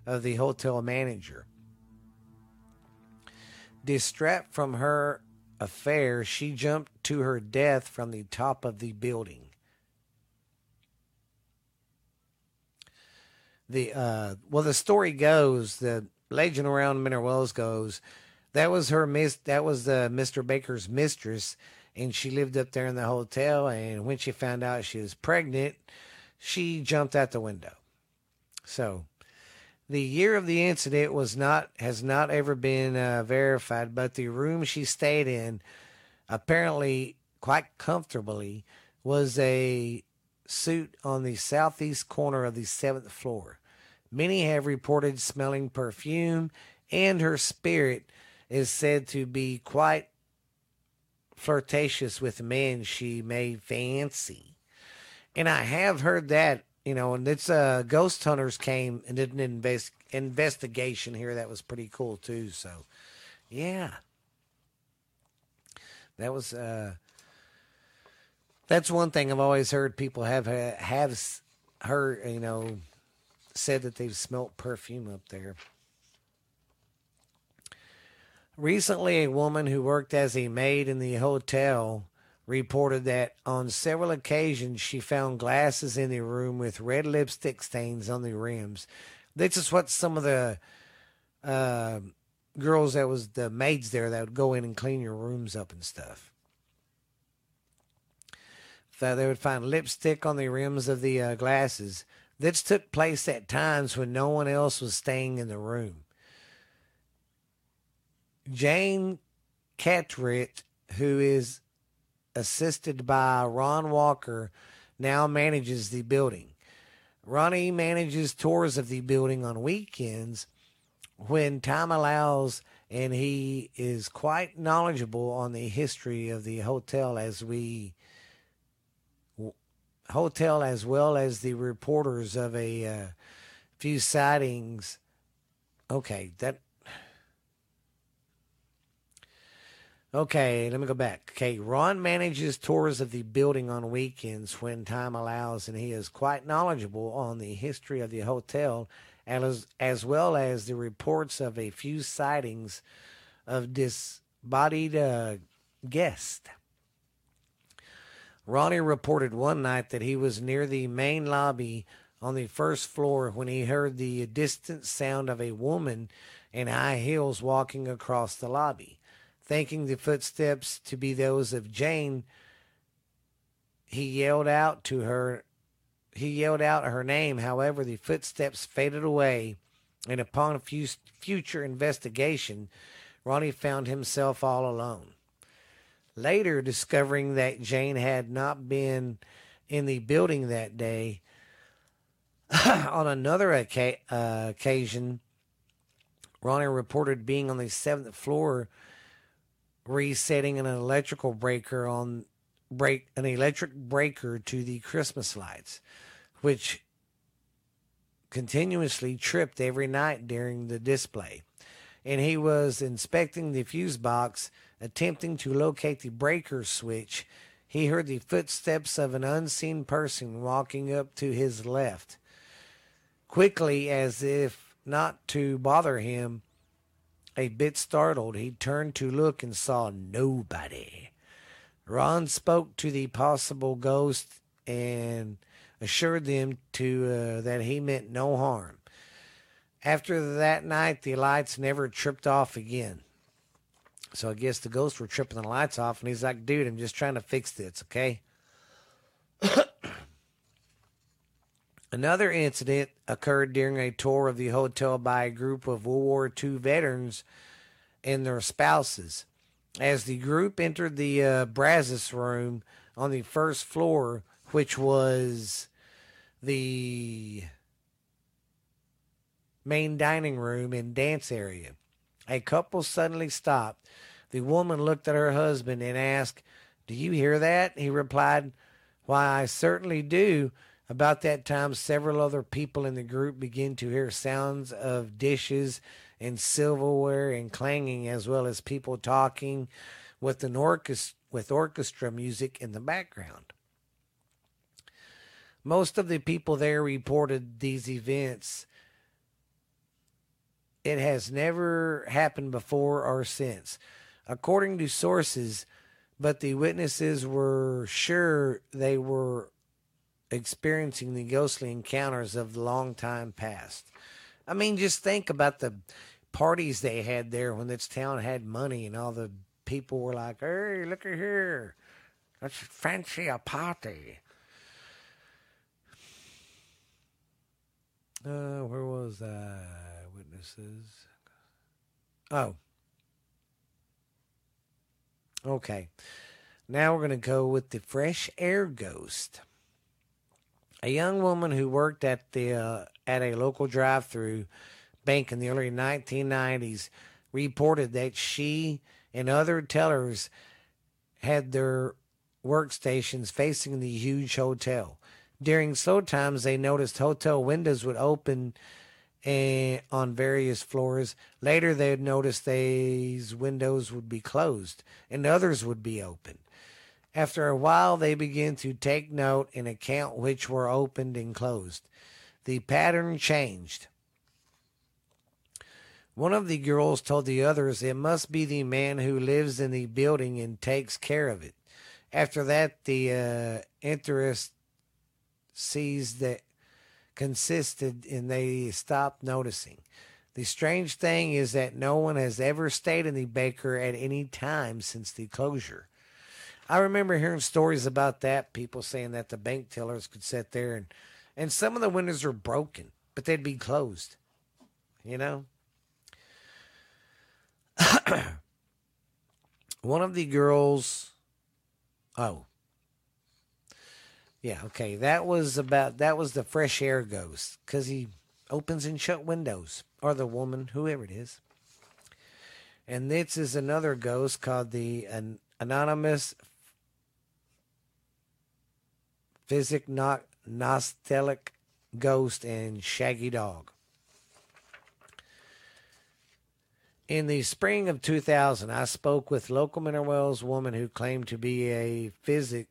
of the hotel manager. Distraught from her affair, she jumped to her death from the top of the building. The uh, well, the story goes, the legend around Mineral Wells goes, that was her miss. That was uh, Mr. Baker's mistress, and she lived up there in the hotel. And when she found out she was pregnant, she jumped out the window. So the year of the incident was not has not ever been uh, verified, but the room she stayed in, apparently quite comfortably, was a suite on the southeast corner of the seventh floor. Many have reported smelling perfume, and her spirit is said to be quite flirtatious with men she may fancy. And I have heard that you know, and it's uh, ghost hunters came and did an invest- investigation here that was pretty cool too. So, yeah, that was uh, that's one thing I've always heard people have have heard, you know, said that they've smelt perfume up there. Recently, a woman who worked as a maid in the hotel reported that on several occasions she found glasses in the room with red lipstick stains on the rims. This is what some of the uh, girls that was the maids there that would go in and clean your rooms up and stuff. So they would find lipstick on the rims of the uh, glasses. This took place at times when no one else was staying in the room. Jane Cartwright, who is assisted by Ron Walker, now manages the building. Ronnie manages tours of the building on weekends when time allows, and he is quite knowledgeable on the history of the hotel as we hotel as well as the reporters of a uh, few sightings. Okay, that Okay, let me go back. Okay, Ron manages tours of the building on weekends when time allows, and he is quite knowledgeable on the history of the hotel, as, as well as the reports of a few sightings of disembodied uh, guests. Ronnie reported one night that he was near the main lobby on the first floor when he heard the distant sound of a woman in high heels walking across the lobby. Thinking the footsteps to be those of Jane, he yelled out to her. He yelled out her name. However, the footsteps faded away, and upon a few future investigation, Ronnie found himself all alone. Later, discovering that Jane had not been in the building that day, <laughs> on another oca- uh, occasion, Ronnie reported being on the seventh floor resetting an electrical breaker on break an electric breaker to the Christmas lights, which continuously tripped every night during the display. And he was inspecting the fuse box, attempting to locate the breaker switch. He heard the footsteps of an unseen person walking up to his left. Quickly, as if not to bother him, a bit startled, he turned to look and saw nobody. Ron spoke to the possible ghost and assured them to uh, that he meant no harm. After that night, the lights never tripped off again. So I guess the ghosts were tripping the lights off, and he's like, "Dude, I'm just trying to fix this, okay?" <coughs> Another incident occurred during a tour of the hotel by a group of World War II veterans and their spouses. As the group entered the uh, Brazos room on the first floor, which was the main dining room and dance area, a couple suddenly stopped. The woman looked at her husband and asked, Do you hear that? He replied, Why, I certainly do. About that time, several other people in the group began to hear sounds of dishes and silverware and clanging, as well as people talking with an orchestra, with orchestra music in the background. Most of the people there reported these events. It has never happened before or since, according to sources, but the witnesses were sure they were experiencing the ghostly encounters of the long time past. I mean, just think about the parties they had there when this town had money and all the people were like, hey, look at here. Let's fancy a party. Uh, where was I? Oh. Okay. Now we're going to go with the fresh air ghost. A young woman who worked at the uh, at a local drive-through bank in the early 1990s reported that she and other tellers had their workstations facing the huge hotel. During slow times, they noticed hotel windows would open and, on various floors. Later, they would notice these windows would be closed and others would be open. After a while, they began to take note and account which were opened and closed. The pattern changed. One of the girls told the others it must be the man who lives in the building and takes care of it. After that, the uh, interest sees that consisted and they stopped noticing. The strange thing is that no one has ever stayed in the baker at any time since the closure. I remember hearing stories about that, people saying that the bank tellers could sit there and and some of the windows are broken, but they'd be closed. You know? <clears throat> One of the girls oh. Yeah, okay. That was about that was the fresh air ghost cuz he opens and shut windows or the woman, whoever it is. And this is another ghost called the an, anonymous Physic not Nostalgic Ghost and Shaggy Dog. In the spring of 2000, I spoke with local Mineral Wells woman who claimed to be a physic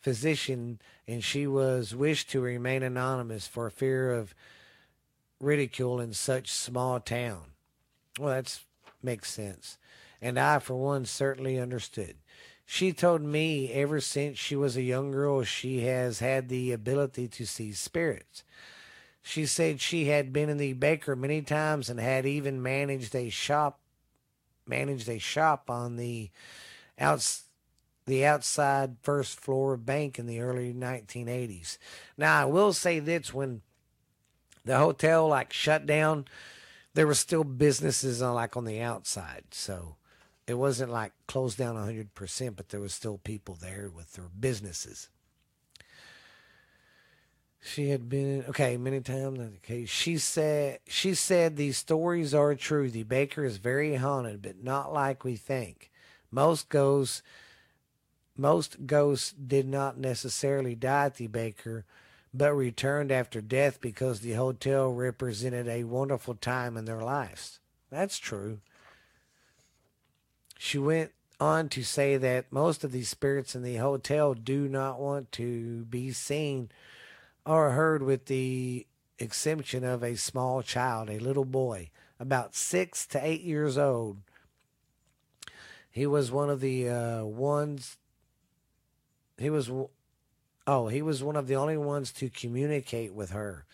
physician, and she was wished to remain anonymous for fear of ridicule in such small town. Well, that makes sense, and I, for one, certainly understood. She told me ever since she was a young girl, she has had the ability to see spirits. She said she had been in the baker many times and had even managed a shop, managed a shop on the outs, the outside first floor bank in the early 1980s. Now I will say this: when the hotel like shut down, there were still businesses on like on the outside, so it wasn't like closed down 100%, but there was still people there with their businesses. She had been okay many times. Okay, she said she said these stories are true. The baker is very haunted, but not like we think. Most ghosts, most ghosts did not necessarily die at the baker, but returned after death because the hotel represented a wonderful time in their lives. That's true. She went on to say that most of these spirits in the hotel do not want to be seen or heard with the exception of a small child, a little boy, about six to eight years old. He was one of the uh, ones. He was, oh, he was one of the only ones to communicate with her.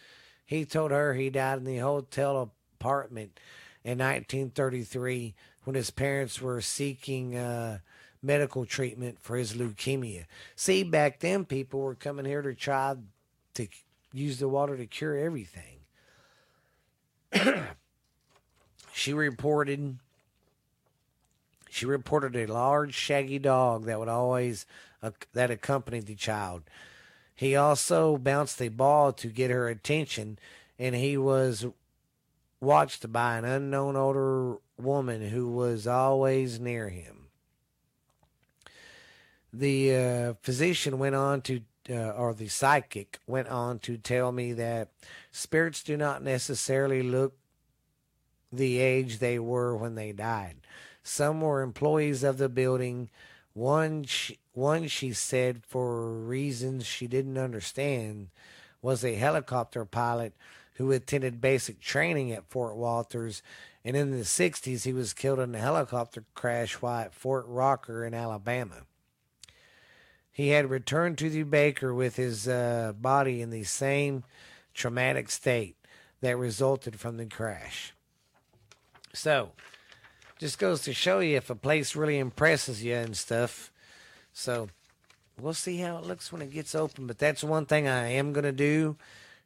He told her he died in the hotel apartment in 1933 when his parents were seeking uh, medical treatment for his leukemia. See, back then people were coming here to try to use the water to cure everything. <clears throat> she reported she reported a large shaggy dog that would always uh, that accompanied the child. He also bounced a ball to get her attention and he was watched by an unknown older woman who was always near him. The uh, physician went on to uh, or the psychic went on to tell me that spirits do not necessarily look the age they were when they died. Some were employees of the building. One, she, one she said, for reasons she didn't understand, was a helicopter pilot who attended basic training at Fort Wolters. And in the 60s, he was killed in a helicopter crash while at Fort Rucker in Alabama. He had returned to the Baker with his uh, body in the same traumatic state that resulted from the crash. So, just goes to show you if a place really impresses you and stuff. So, we'll see how it looks when it gets open. But that's one thing I am to do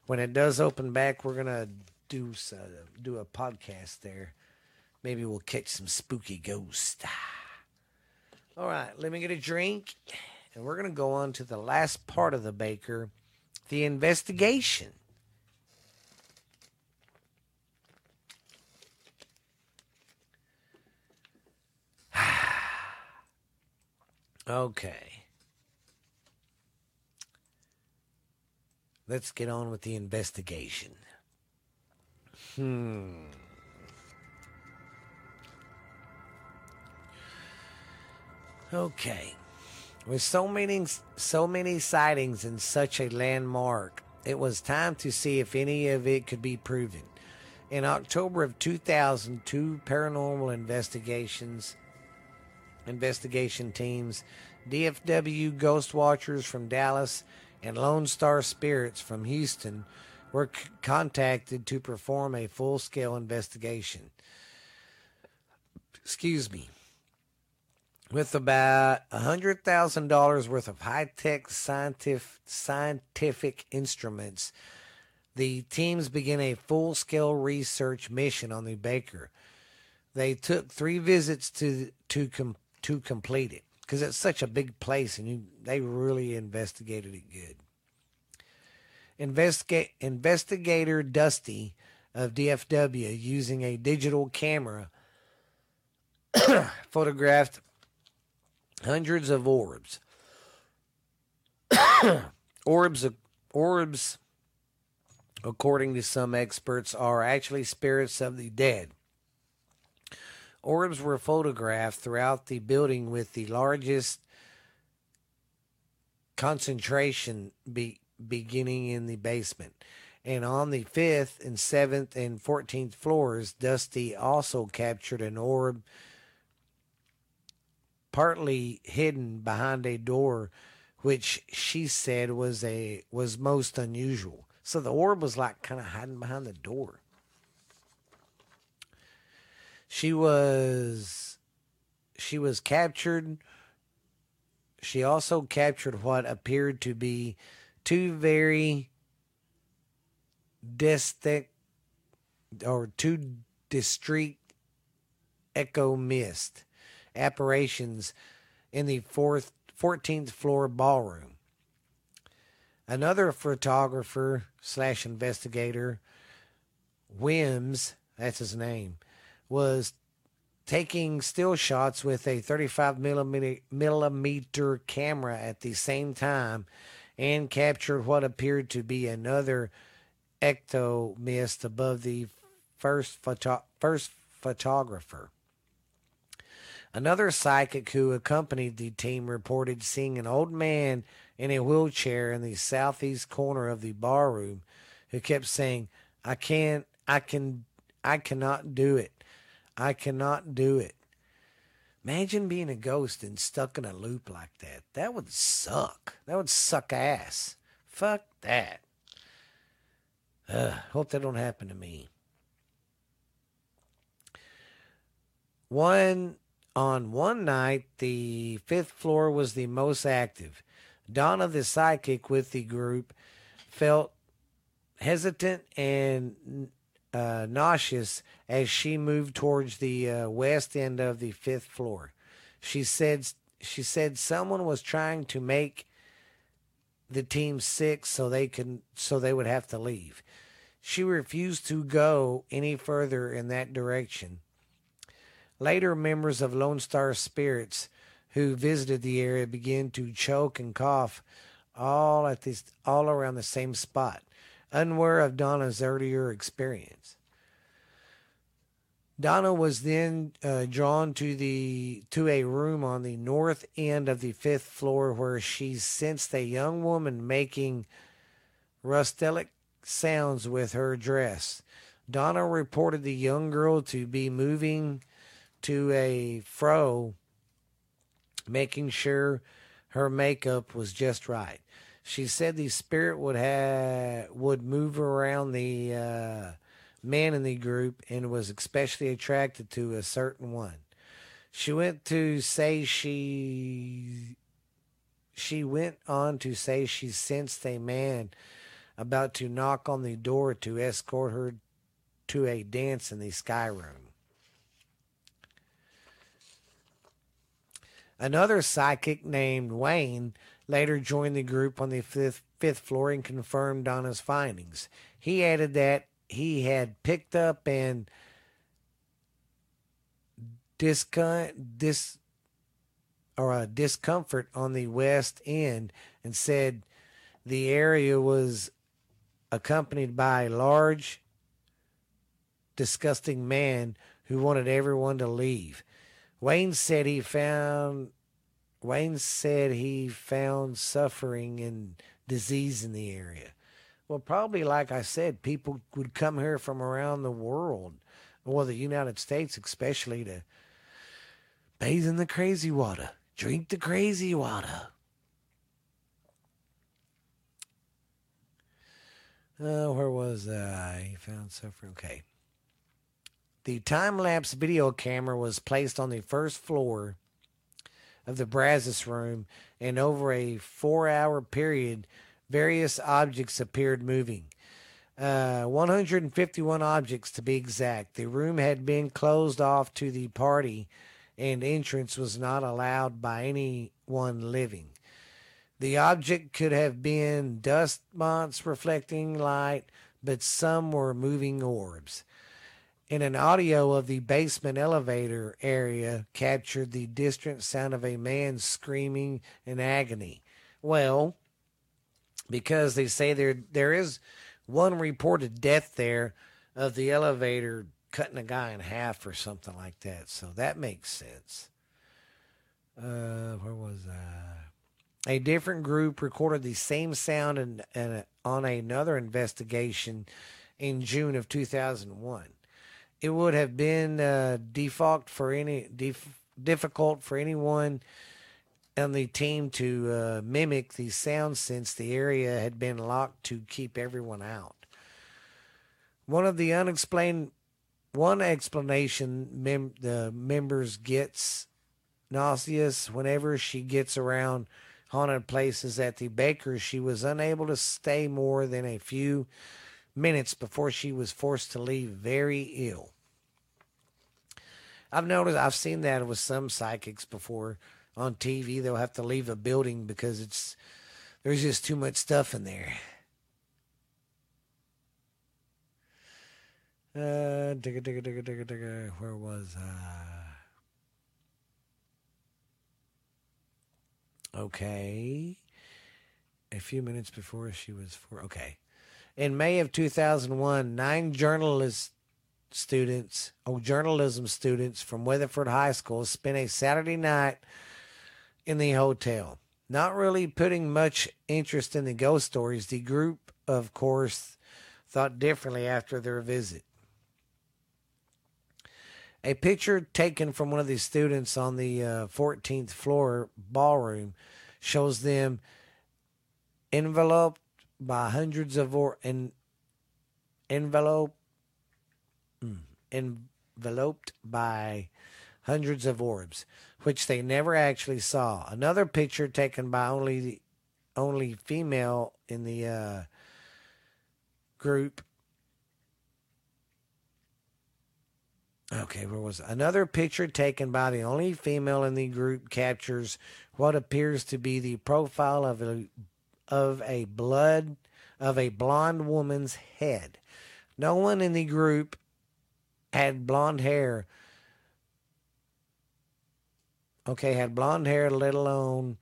when it does open back. We're to do uh, do a podcast there. Maybe we'll catch some spooky ghosts. All right, let me get a drink. And we're to go on to the last part of the Baker the investigation. Okay. Let's get on with the investigation. Hmm. Okay. With so many so many sightings in such a landmark, it was time to see if any of it could be proven. In October of 2000, two paranormal investigations investigation teams, DFW Ghost Watchers from Dallas and Lone Star Spirits from Houston, were c- contacted to perform a full-scale investigation. Excuse me with about $100,000 worth of high tech scientific, scientific instruments, the teams began a full scale research mission on the Baker. They took three visits to to com, to complete it because it's such a big place and you, they really investigated it good. Investigate, investigator Dusty of DFW using a digital camera <coughs> photographed hundreds of orbs. <coughs> orbs, orbs, according to some experts, are actually spirits of the dead. Orbs were photographed throughout the building with the largest concentration be, beginning in the basement. And on the fifth and seventh and fourteenth floors, Dusty also captured an orb partly hidden behind a door which she said was a was most unusual. So the orb was like kind of hiding behind the door. She was she was captured. She also captured what appeared to be two very distinct or two discrete ecto mist apparitions in the fourth, 14th floor ballroom. Another photographer slash investigator, Wims, that's his name, was taking still shots with a 35 millimeter, millimeter camera at the same time and captured what appeared to be another ecto mist above the first photo- first photographer. Another psychic who accompanied the team reported seeing an old man in a wheelchair in the southeast corner of the barroom who kept saying, I can't, I can, I cannot do it. I cannot do it. Imagine being a ghost and stuck in a loop like that. That would suck. That would suck ass. Fuck that. Ugh, hope that don't happen to me. One on one night, the fifth floor was the most active. Donna, the psychic with the group, felt hesitant and uh, nauseous as she moved towards the uh, west end of the fifth floor. She said she said someone was trying to make the team sick so they could so they would have to leave. She refused to go any further in that direction. Later, members of Lone Star Spirits who visited the area began to choke and cough all at this all around the same spot, unaware of Donna's earlier experience. Donna was then uh, drawn to the to a room on the north end of the fifth floor where she sensed a young woman making rustic sounds with her dress. Donna reported the young girl to be moving to a fro, making sure her makeup was just right. She said the spirit would have would move around the uh, men in the group and was especially attracted to a certain one. She went to say she she went on to say she sensed a man about to knock on the door to escort her to a dance in the sky room. Another psychic named Wayne later joined the group on the fifth, fifth floor and confirmed Donna's findings. He added that he had picked up and discon- dis or a discomfort on the west end and said the area was accompanied by a large disgusting man who wanted everyone to leave. Wayne said he found Wayne said he found suffering and disease in the area. Well, probably like I said, people would come here from around the world, or the United States especially, to bathe in the crazy water, drink the crazy water. Uh, where was I? He found suffering. Okay. The time lapse video camera was placed on the first floor of the Brazos room, and over a four hour period, various objects appeared moving. Uh, 151 objects to be exact. The room had been closed off to the party, and entrance was not allowed by anyone living. The object could have been dust motes reflecting light, but some were moving orbs in an audio of the basement elevator area captured the distant sound of a man screaming in agony. Well, because they say there there is one reported death there of the elevator cutting a guy in half or something like that. So that makes sense. Uh, where was I? A different group recorded the same sound in, in, on another investigation in June of 2001 it would have been uh, for any def- difficult for anyone on the team to uh, mimic the sound since the area had been locked to keep everyone out. One of the unexplained one explanation mem- the members gets nauseous whenever she gets around haunted places at the baker's she was unable to stay more than a few minutes before she was forced to leave very ill. I've noticed, I've seen that with some psychics before on TV. They'll have to leave a building because it's there's just too much stuff in there. Uh, digga, digga, digga, digga, digga. Where was I? Okay. A few minutes before she was for. Okay. In May of 2001, nine journalists students, oh, journalism students from Weatherford High School spent a Saturday night in the hotel. Not really putting much interest in the ghost stories, the group, of course, thought differently after their visit. A picture taken from one of the students on the uh, 14th floor ballroom shows them enveloped by hundreds of or en- envelope enveloped by hundreds of orbs, which they never actually saw. Another picture taken by only the only female in the uh, group. Okay, where was it? another picture taken by the only female in the group captures what appears to be the profile of a of a blood of a blonde woman's head. No one in the group had blonde hair. Okay, had blonde hair, let alone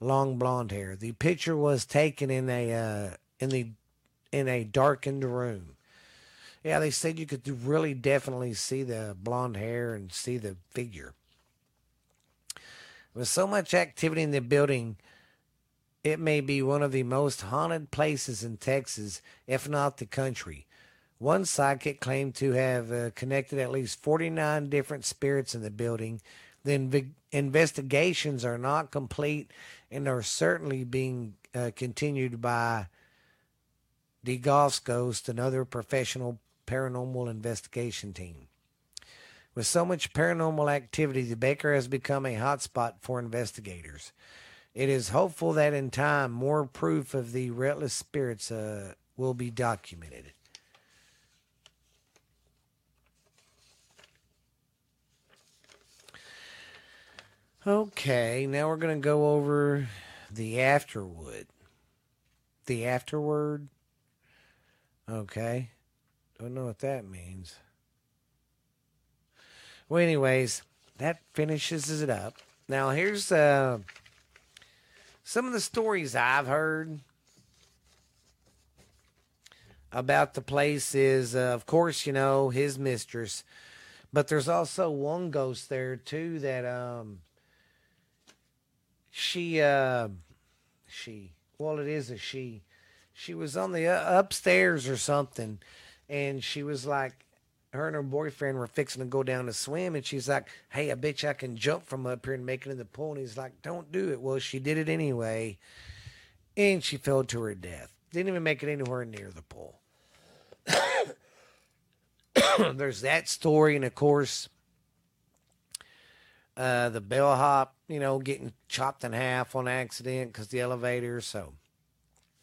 long blonde hair. The picture was taken in a uh, in the in a darkened room. Yeah, they said you could really definitely see the blonde hair and see the figure. With so much activity in the building, it may be one of the most haunted places in Texas, if not the country. One psychic claimed to have uh, connected at least 49 different spirits in the building. The inv- investigations are not complete and are certainly being uh, continued by Goss Ghost, another professional paranormal investigation team. With so much paranormal activity, the Baker has become a hotspot for investigators. It is hopeful that in time, more proof of the restless spirits uh, will be documented. Okay, now we're going to go over the afterwood. The afterword. Okay. Don't know what that means. Well, anyways, that finishes it up. Now, here's uh, some of the stories I've heard about the place is, uh, of course, you know, his mistress. But there's also one ghost there, too, that um, she, uh, she, well, it is a she. She was on the uh, upstairs or something and she was like, her and her boyfriend were fixing to go down to swim, and she's like, "Hey, I bet you I can jump from up here and make it in the pool." And he's like, "Don't do it." Well, she did it anyway, and she fell to her death. Didn't even make it anywhere near the pool. <coughs> There's that story, and of course, uh, the bellhop, you know, getting chopped in half on accident because the elevator. So,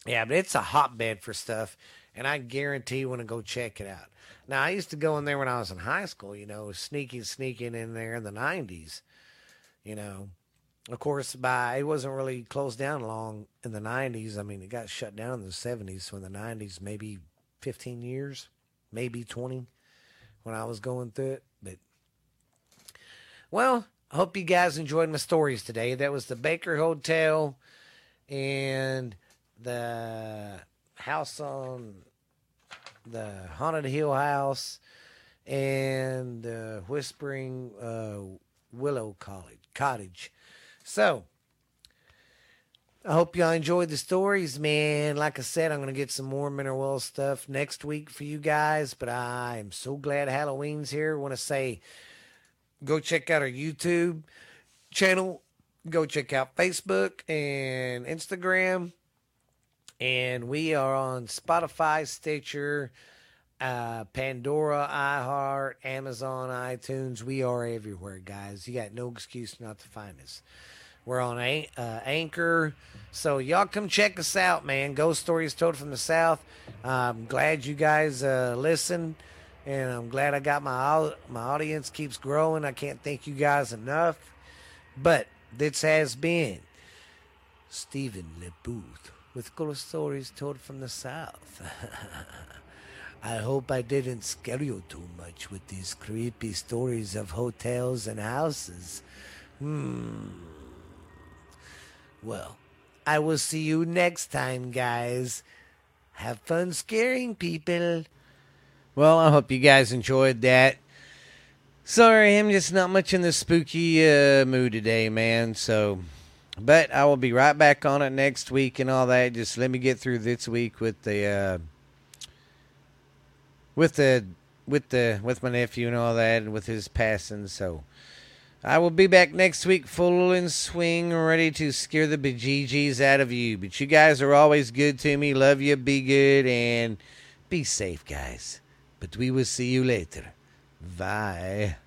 yeah, but it's a hotbed for stuff and I guarantee you want to go check it out. Now, I used to go in there when I was in high school, you know, sneaking, sneaking in there in the 90s, you know. Of course, by it wasn't really closed down long in the 90s. I mean, it got shut down in the 70s. So in the 90s, maybe 15 years, maybe 20 when I was going through it. But, well, I hope you guys enjoyed my stories today. That was the Baker Hotel and the house on the Haunted Hill House and uh, Whispering uh, Willow College Cottage. So, I hope y'all enjoyed the stories, man. Like I said, I'm going to get some more Mineral Well stuff next week for you guys, but I am so glad Halloween's here. Want to say go check out our YouTube channel, go check out Facebook and Instagram and we are on Spotify, Stitcher, uh, Pandora, iHeart, Amazon, iTunes. We are everywhere, guys. You got no excuse not to find us. We're on uh, Anchor, so y'all come check us out, man. Ghost stories told from the South. I'm glad you guys uh, listen, and I'm glad I got my my audience keeps growing. I can't thank you guys enough. But this has been Stephen LeBooth with ghost stories told from the South. <laughs> I hope I didn't scare you too much with these creepy stories of hotels and houses. Hmm. Well, I will see you next time, guys. Have fun scaring people. Well, I hope you guys enjoyed that. Sorry, I'm just not much in the spooky uh, mood today, man. So but I will be right back on it next week and all that. Just let me get through this week with the uh, with the with the with my nephew and all that, and with his passing. So I will be back next week, full in swing, ready to scare the bejeejees out of you. But you guys are always good to me. Love you. Be good and be safe, guys. But we will see you later. Bye.